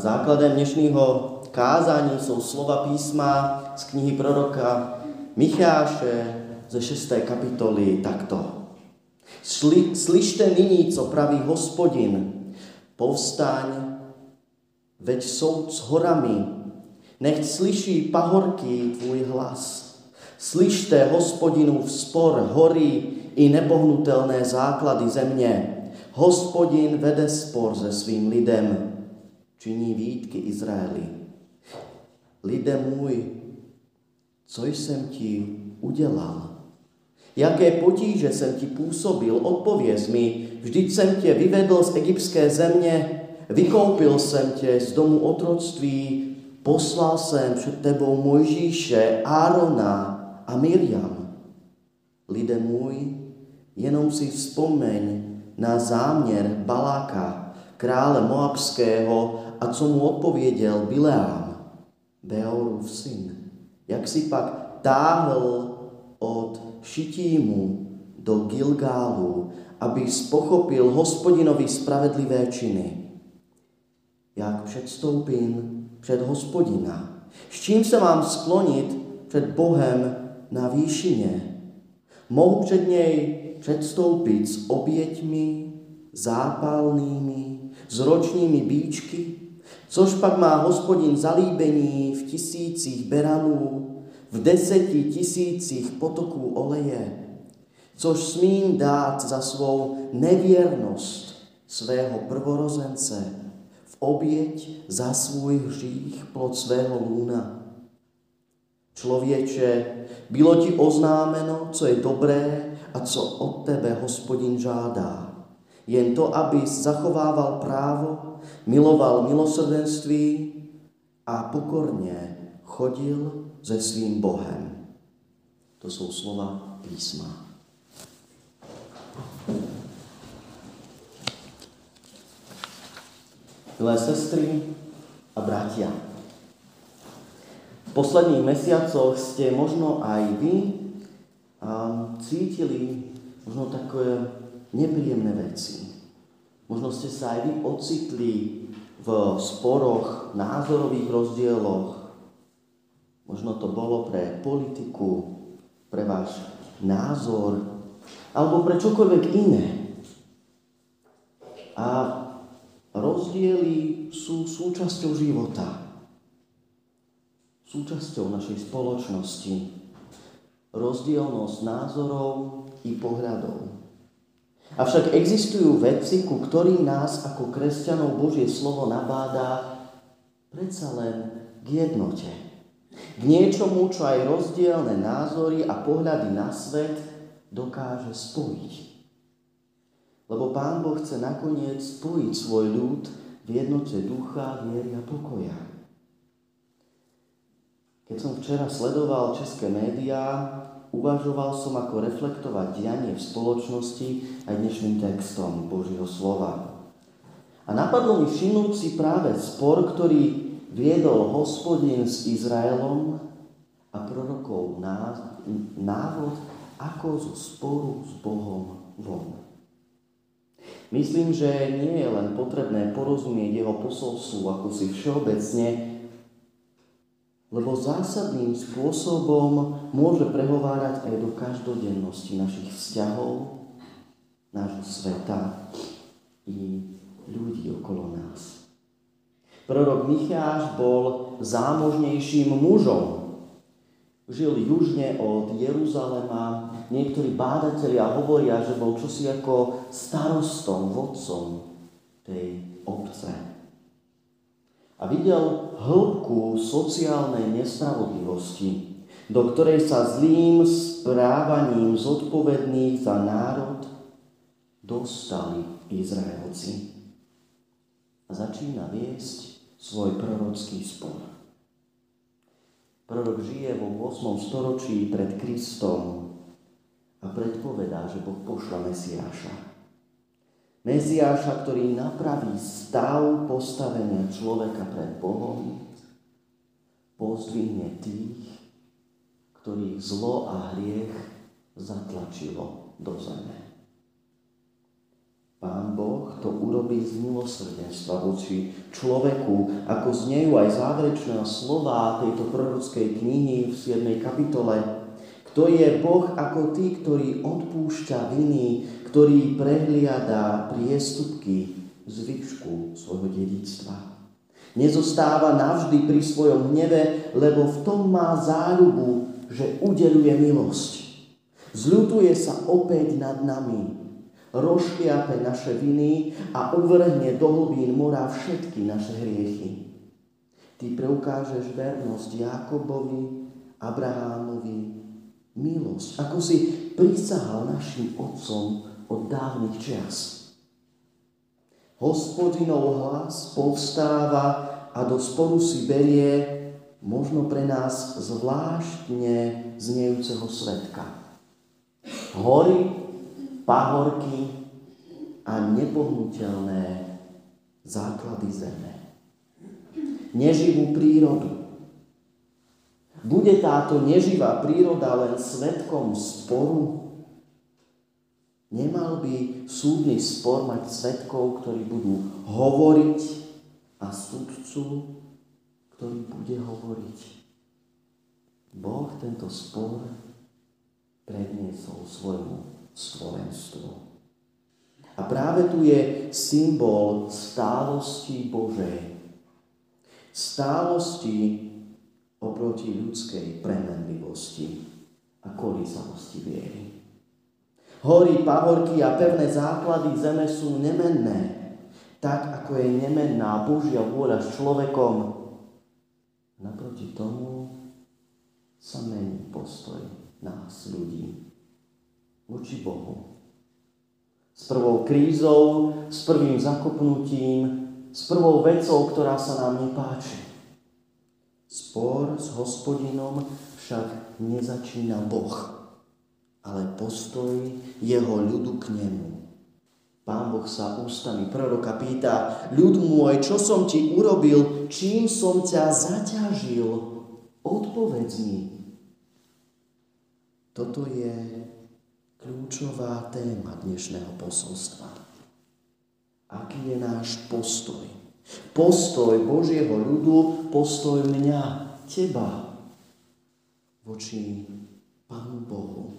základem dnešného kázání jsou slova písma z knihy proroka Micháše ze 6. kapitoly takto. Sli, slyšte nyní, co praví hospodin, povstaň, veď soud s horami, nech slyší pahorky tvůj hlas. Slyšte hospodinův spor hory i nepohnutelné základy země. Hospodin vede spor se svým lidem, činí výtky Izraeli. Lide můj, co jsem ti udělal? Jaké potíže jsem ti působil, odpověz mi, vždyť jsem tě vyvedl z egyptské země, vykoupil jsem tě z domu otroctví, poslal jsem před tebou Mojžíše, Árona a Miriam. Lide můj, jenom si vzpomeň na záměr Baláka, krále Moabského, a co mu odpověděl Bileám, Beorův syn. Jak si pak táhl od Šitímu do Gilgálu, aby pochopil hospodinovi spravedlivé činy. Jak předstoupím před hospodina? S čím se mám sklonit před Bohem na výšině? Mohu před něj předstoupit s oběťmi zápalnými, s ročními bíčky, což pak má hospodin zalíbení v tisících beranů, v deseti tisících potoků oleje, což smím dát za svou nevěrnost svého prvorozence, v oběť za svůj hřích plod svého lůna. Člověče, bylo ti oznámeno, co je dobré a co od tebe hospodin žádá. Jen to, aby zachovával právo, miloval milosrdenství a pokorně chodil se svým Bohem. To jsou slova písma. Milé sestry a bratia, v posledných mesiacoch ste možno aj vy cítili možno také nepríjemné veci. Možno ste sa aj vy ocitli v sporoch, názorových rozdieloch, Možno to bolo pre politiku, pre váš názor, alebo pre čokoľvek iné. A rozdiely sú súčasťou života. Súčasťou našej spoločnosti. Rozdielnosť názorov i pohľadov. Avšak existujú veci, ku ktorým nás ako kresťanov Božie slovo nabádá predsa len k jednote. K niečomu, čo aj rozdielne názory a pohľady na svet dokáže spojiť. Lebo Pán Boh chce nakoniec spojiť svoj ľud v jednote ducha, viery a pokoja. Keď som včera sledoval české médiá, uvažoval som, ako reflektovať dianie v spoločnosti aj dnešným textom Božieho slova. A napadlo mi všimnúť si práve spor, ktorý viedol hospodin s Izraelom a prorokov návod, ako zo sporu s Bohom von. Myslím, že nie je len potrebné porozumieť jeho posolstvu ako si všeobecne, lebo zásadným spôsobom môže prehovárať aj do každodennosti našich vzťahov, nášho sveta i ľudí okolo nás. Prorok Micháš bol zámožnejším mužom. Žil južne od Jeruzalema. Niektorí bádatelia hovoria, že bol čosi ako starostom, vodcom tej obce. A videl hĺbku sociálnej nespravodlivosti, do ktorej sa zlým správaním zodpovedných za národ dostali Izraelci. A začína viesť svoj prorocký spor. Prorok žije vo 8. storočí pred Kristom a predpovedá, že Boh pošla Mesiáša. Mesiáša, ktorý napraví stav postavenia človeka pred Bohom, pozdvihne tých, ktorých zlo a hriech zatlačilo do zeme. Pán Boh to urobí z milosrdenstva voči človeku, ako znejú aj záverečné slova tejto prorockej knihy v 7. kapitole. Kto je Boh ako tí, ktorý odpúšťa viny, ktorý prehliada priestupky zvyšku svojho dedictva. Nezostáva navždy pri svojom hneve, lebo v tom má záľubu, že udeluje milosť. Zľutuje sa opäť nad nami, rozšliape naše viny a uvrhne do hlbín mora všetky naše hriechy. Ty preukážeš vernosť Jakobovi, Abrahámovi, milosť, ako si prisahal našim otcom od dávnych čias. Hospodinov hlas povstáva a do sporu si berie možno pre nás zvláštne znejúceho svetka. Hory, pahorky a nepohnutelné základy zeme. Neživú prírodu. Bude táto neživá príroda len svetkom sporu Nemal by súdny spor mať svetkov, ktorí budú hovoriť a súdcu, ktorý bude hovoriť. Boh tento spor predniesol svojmu stvorenstvu. A práve tu je symbol stálosti Božej. Stálosti oproti ľudskej premenlivosti a kolísavosti viery. Hory, pahorky a pevné základy zeme sú nemenné, tak ako je nemenná Božia vôľa s človekom. Naproti tomu sa mení postoj nás, ľudí, voči Bohu. S prvou krízou, s prvým zakopnutím, s prvou vecou, ktorá sa nám nepáči. Spor s hospodinom však nezačína Boh ale postoj jeho ľudu k nemu. Pán Boh sa ústami proroka pýta, ľud môj, čo som ti urobil, čím som ťa zaťažil, odpovedz mi. Toto je kľúčová téma dnešného posolstva. Aký je náš postoj? Postoj Božieho ľudu, postoj mňa, teba voči Pánu Bohu.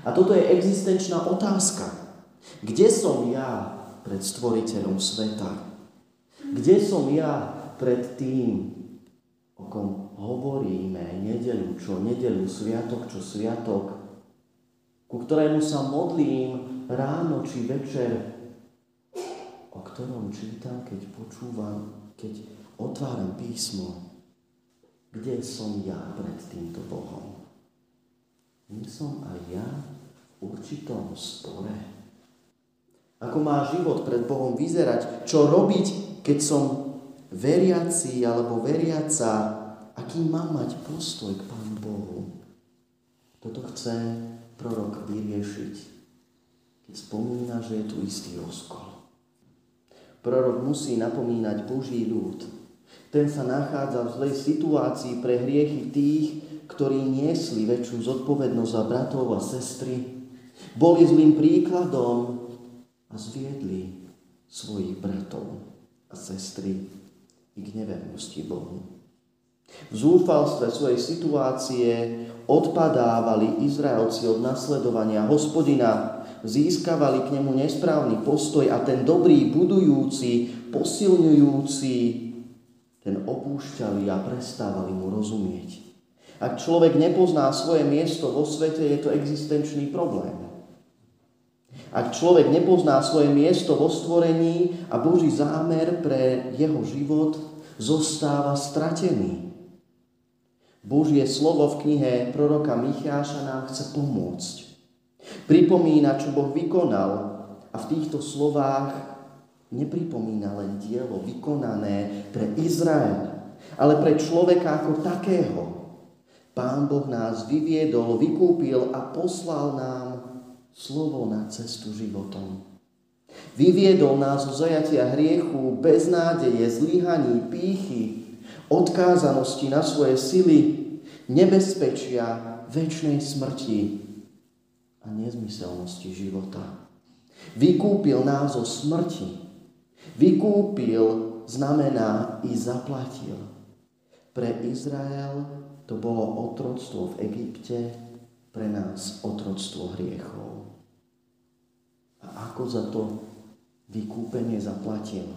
A toto je existenčná otázka. Kde som ja pred stvoriteľom sveta? Kde som ja pred tým, o kom hovoríme nedelu čo nedelu, sviatok čo sviatok, ku ktorému sa modlím ráno či večer, o ktorom čítam, keď počúvam, keď otváram písmo. Kde som ja pred týmto Bohom? Nie som aj ja v určitom spore. Ako má život pred Bohom vyzerať? Čo robiť, keď som veriaci alebo veriaca? Aký mám mať postoj k Pánu Bohu? Toto chce prorok vyriešiť, keď spomína, že je tu istý rozkol. Prorok musí napomínať Boží ľud. Ten sa nachádza v zlej situácii pre hriechy tých, ktorí niesli väčšiu zodpovednosť za bratov a sestry, boli zlým príkladom a zviedli svojich bratov a sestry i k nevernosti Bohu. V zúfalstve svojej situácie odpadávali Izraelci od nasledovania hospodina, získavali k nemu nesprávny postoj a ten dobrý, budujúci, posilňujúci, ten opúšťali a prestávali mu rozumieť. Ak človek nepozná svoje miesto vo svete, je to existenčný problém. Ak človek nepozná svoje miesto vo stvorení a Boží zámer pre jeho život, zostáva stratený. Božie slovo v knihe proroka Micháša nám chce pomôcť. Pripomína, čo Boh vykonal a v týchto slovách nepripomína len dielo vykonané pre Izrael, ale pre človeka ako takého, Pán Boh nás vyviedol, vykúpil a poslal nám slovo na cestu životom. Vyviedol nás zo zajatia hriechu, beznádeje, zlyhaní, pýchy, odkázanosti na svoje sily, nebezpečia, väčšnej smrti a nezmyselnosti života. Vykúpil nás zo smrti. Vykúpil znamená i zaplatil. Pre Izrael to bolo otroctvo v Egypte, pre nás otroctvo hriechov. A ako za to vykúpenie zaplatil?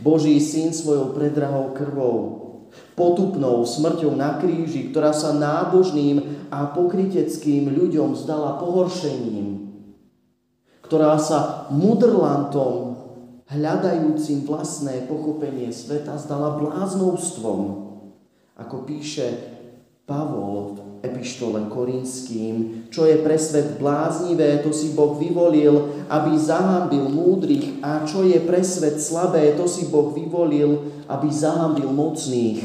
Boží syn svojou predrahou krvou, potupnou smrťou na kríži, ktorá sa nábožným a pokryteckým ľuďom zdala pohoršením, ktorá sa mudrlantom hľadajúcim vlastné pochopenie sveta zdala bláznovstvom, ako píše Pavol v epištole Korinským, čo je pre svet bláznivé, to si Boh vyvolil, aby zahambil múdrych a čo je pre svet slabé, to si Boh vyvolil, aby zahambil mocných.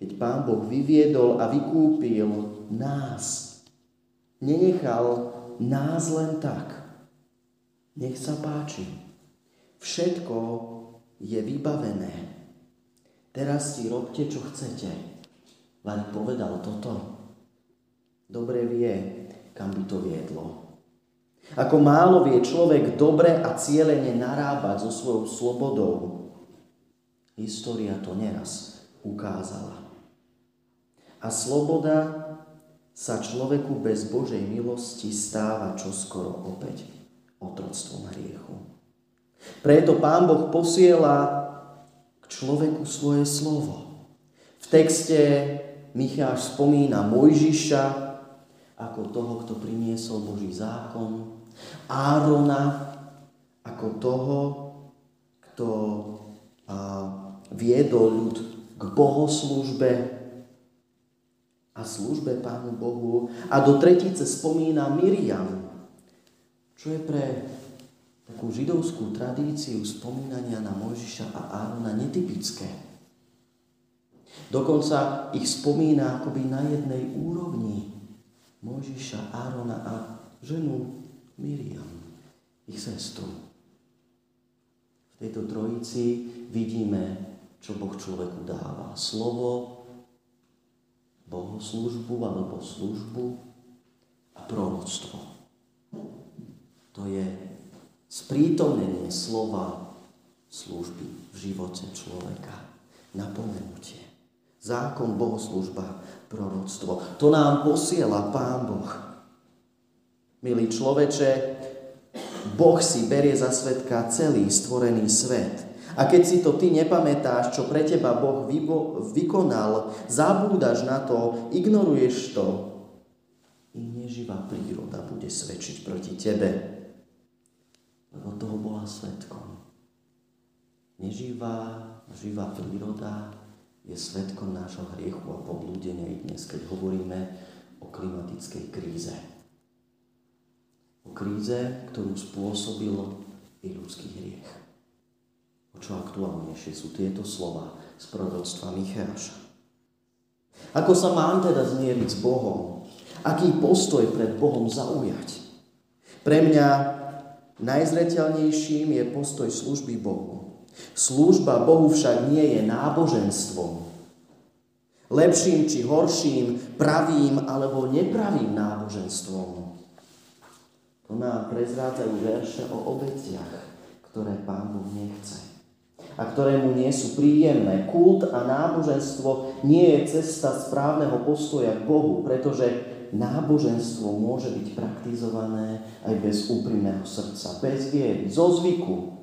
Keď Pán Boh vyviedol a vykúpil nás, nenechal nás len tak. Nech sa páči. Všetko je vybavené. Teraz si robte, čo chcete. Len povedal toto. Dobre vie, kam by to viedlo. Ako málo vie človek dobre a cieľene narábať so svojou slobodou. História to neraz ukázala. A sloboda sa človeku bez Božej milosti stáva čoskoro opäť otroctvom hriechu. Preto Pán Boh posiela človeku svoje slovo. V texte Micháš spomína Mojžiša ako toho, kto priniesol Boží zákon, Árona ako toho, kto viedol ľud k bohoslužbe a službe Pánu Bohu. A do tretice spomína Miriam, čo je pre takú židovskú tradíciu spomínania na Mojžiša a Árona netypické. Dokonca ich spomína akoby na jednej úrovni Mojžiša, Árona a ženu Miriam, ich sestru. V tejto trojici vidíme, čo Boh človeku dáva. Slovo, bohoslužbu alebo službu a proroctvo. To je sprítomnenie slova služby v živote človeka. Napomenutie. Zákon, bohoslužba, proroctvo. To nám posiela Pán Boh. Milý človeče, Boh si berie za svetka celý stvorený svet. A keď si to ty nepamätáš, čo pre teba Boh vykonal, zabúdaš na to, ignoruješ to, i neživá príroda bude svedčiť proti tebe lebo toho bola svetkom. Neživá, živá príroda je svetkom nášho hriechu a poblúdenia i dnes, keď hovoríme o klimatickej kríze. O kríze, ktorú spôsobil i ľudský hriech. O čo aktuálnejšie sú tieto slova z proroctva Micháša. Ako sa mám teda zmieriť s Bohom? Aký postoj pred Bohom zaujať? Pre mňa Najzreteľnejším je postoj služby Bohu. Služba Bohu však nie je náboženstvom. Lepším či horším, pravým alebo nepravým náboženstvom. To nám prezrádzajú verše o obetiach, ktoré Pán Boh nechce a ktoré mu nie sú príjemné. Kult a náboženstvo nie je cesta správneho postoja k Bohu, pretože náboženstvo môže byť praktizované aj bez úprimného srdca, bez viery, zo zvyku.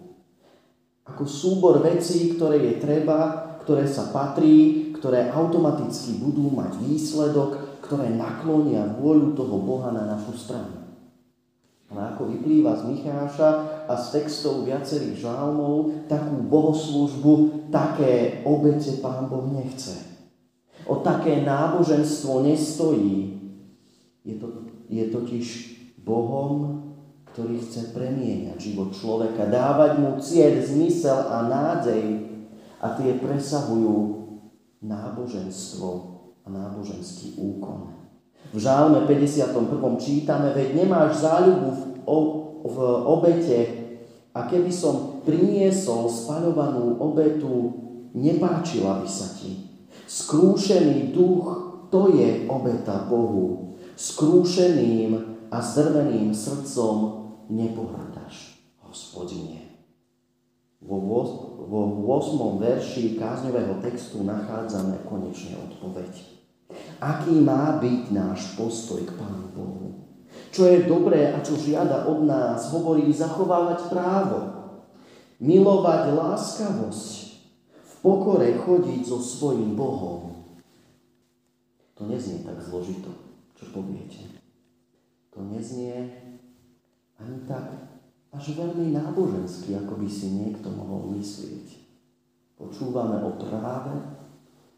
Ako súbor vecí, ktoré je treba, ktoré sa patrí, ktoré automaticky budú mať výsledok, ktoré naklonia vôľu toho Boha na našu stranu. Ale ako vyplýva z Micháša a z textov viacerých žálmov, takú bohoslužbu, také obete Pán Boh nechce. O také náboženstvo nestojí, je, to, je totiž Bohom, ktorý chce premieňať život človeka, dávať mu cieľ, zmysel a nádej a tie presahujú náboženstvo a náboženský úkon. V žálme 51. čítame, veď nemáš záľubu v, v obete a keby som priniesol spaľovanú obetu, nepáčila by sa ti. Skrúšený duch, to je obeta Bohu skrúšeným a zdrveným srdcom nepohrdáš, hospodine. Vo, vo 8. verši kázňového textu nachádzame konečne odpoveď. Aký má byť náš postoj k Pánu Bohu? Čo je dobré a čo žiada od nás, hovorí zachovávať právo, milovať láskavosť, v pokore chodiť so svojím Bohom. To neznie tak zložito, čo poviete. To neznie tak až veľmi náboženský, ako by si niekto mohol myslieť. Počúvame o práve,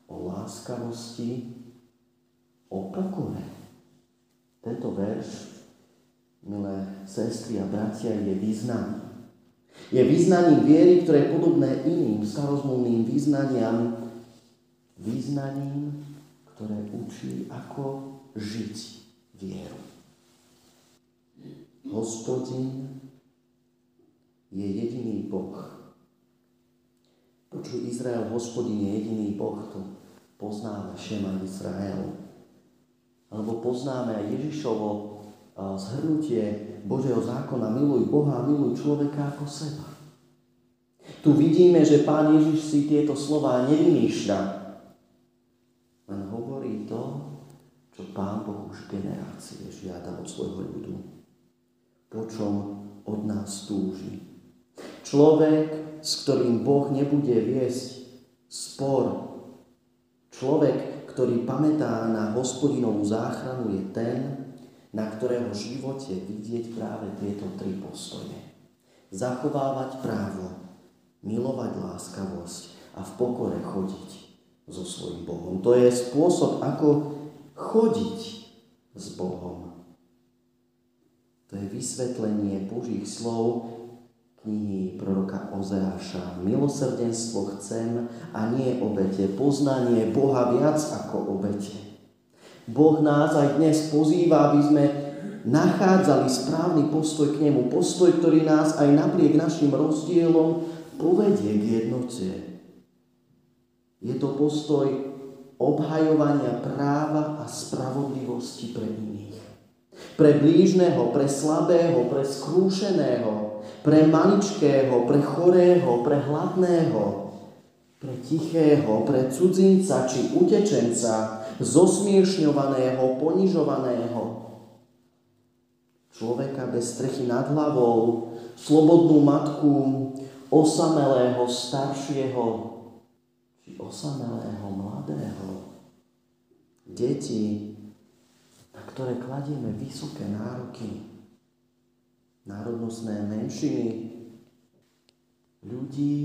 o láskavosti, o pokore. Tento verš, milé sestry a bratia, je význaný. Je význaním viery, ktoré je podobné iným starozmluvným význaniam, význaním, ktoré učí, ako žiť vieru. Hospodin je jediný Boh. Počuj, Izrael, hospodin je jediný Boh, to poznáme Šema Izrael. Alebo poznáme aj Ježišovo zhrnutie Božieho zákona, miluj Boha miluj človeka ako seba. Tu vidíme, že Pán Ježiš si tieto slova nevymýšľa, len hovorí to, čo Pán Boh už generácie žiada od svojho ľudu, po čom od nás túži. Človek, s ktorým Boh nebude viesť spor. Človek, ktorý pamätá na hospodinovú záchranu, je ten, na ktorého živote vidieť práve tieto tri postoje. Zachovávať právo, milovať láskavosť a v pokore chodiť so svojím Bohom. To je spôsob, ako chodiť s Bohom. To je vysvetlenie Božích slov, knihy proroka Ozeáša. Milosrdenstvo chcem a nie obete. Poznanie Boha viac ako obete. Boh nás aj dnes pozýva, aby sme nachádzali správny postoj k nemu. Postoj, ktorý nás aj napriek našim rozdielom povedie k jednote. Je to postoj obhajovania práva a spravodlivosti pre iných. Pre blížneho, pre slabého, pre skrúšeného, pre maličkého, pre chorého, pre hladného, pre tichého, pre cudzinca či utečenca, zosmiešňovaného, ponižovaného, človeka bez strechy nad hlavou, slobodnú matku, osamelého, staršieho, či osamelého, mladého, deti, na ktoré kladieme vysoké nároky národnostné menšiny, ľudí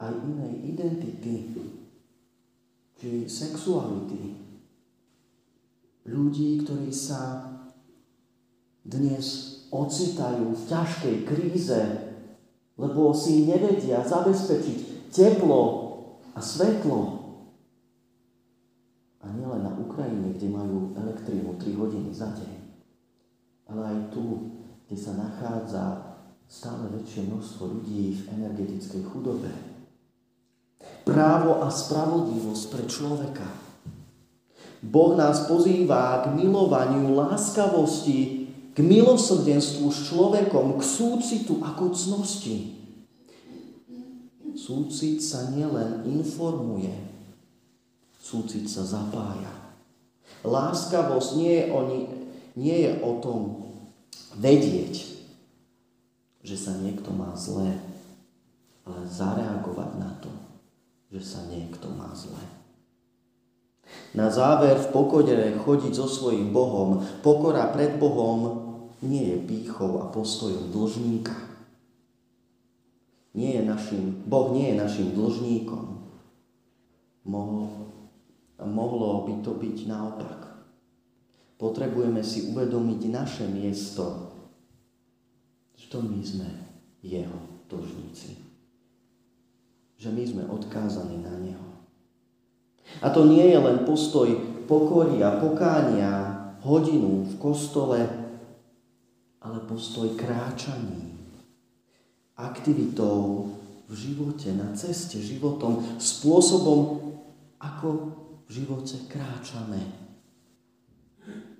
aj inej identity, či sexuality. Ľudí, ktorí sa dnes ocitajú v ťažkej kríze, lebo si nevedia zabezpečiť teplo a svetlo. A nielen na Ukrajine, kde majú elektrínu 3 hodiny za deň, ale aj tu kde sa nachádza stále väčšie množstvo ľudí v energetickej chudobe. Právo a spravodlivosť pre človeka. Boh nás pozýva k milovaniu, láskavosti, k milosrdenstvu s človekom, k súcitu a k cnosti. Súcit sa nielen informuje, súcit sa zapája. Láskavosť nie je o, nie je o tom vedieť, že sa niekto má zlé, ale zareagovať na to, že sa niekto má zlé. Na záver v pokode chodiť so svojím Bohom, pokora pred Bohom nie je pýchou a postojom dlžníka. Nie je našim, boh nie je našim dlžníkom. Mohlo, mohlo by to byť naopak. Potrebujeme si uvedomiť naše miesto, že to my sme jeho dlžníci. Že my sme odkázaní na neho. A to nie je len postoj pokory a pokánia hodinu v kostole, ale postoj kráčaní, aktivitou v živote, na ceste životom, spôsobom, ako živote kráčame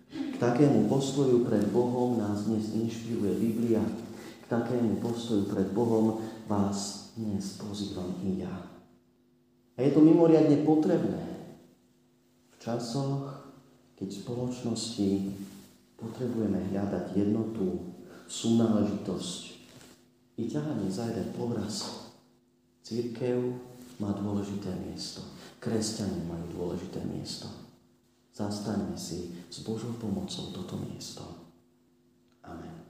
K takému postoju pred Bohom nás dnes inšpiruje Biblia. K takému postoju pred Bohom vás dnes pozývam i ja. A je to mimoriadne potrebné v časoch, keď v spoločnosti potrebujeme hľadať jednotu, súnáležitosť i ťahanie za jeden povraz. Církev má dôležité miesto. Kresťania majú dôležité miesto. Zastaňme si s Božou pomocou toto miesto. Amen.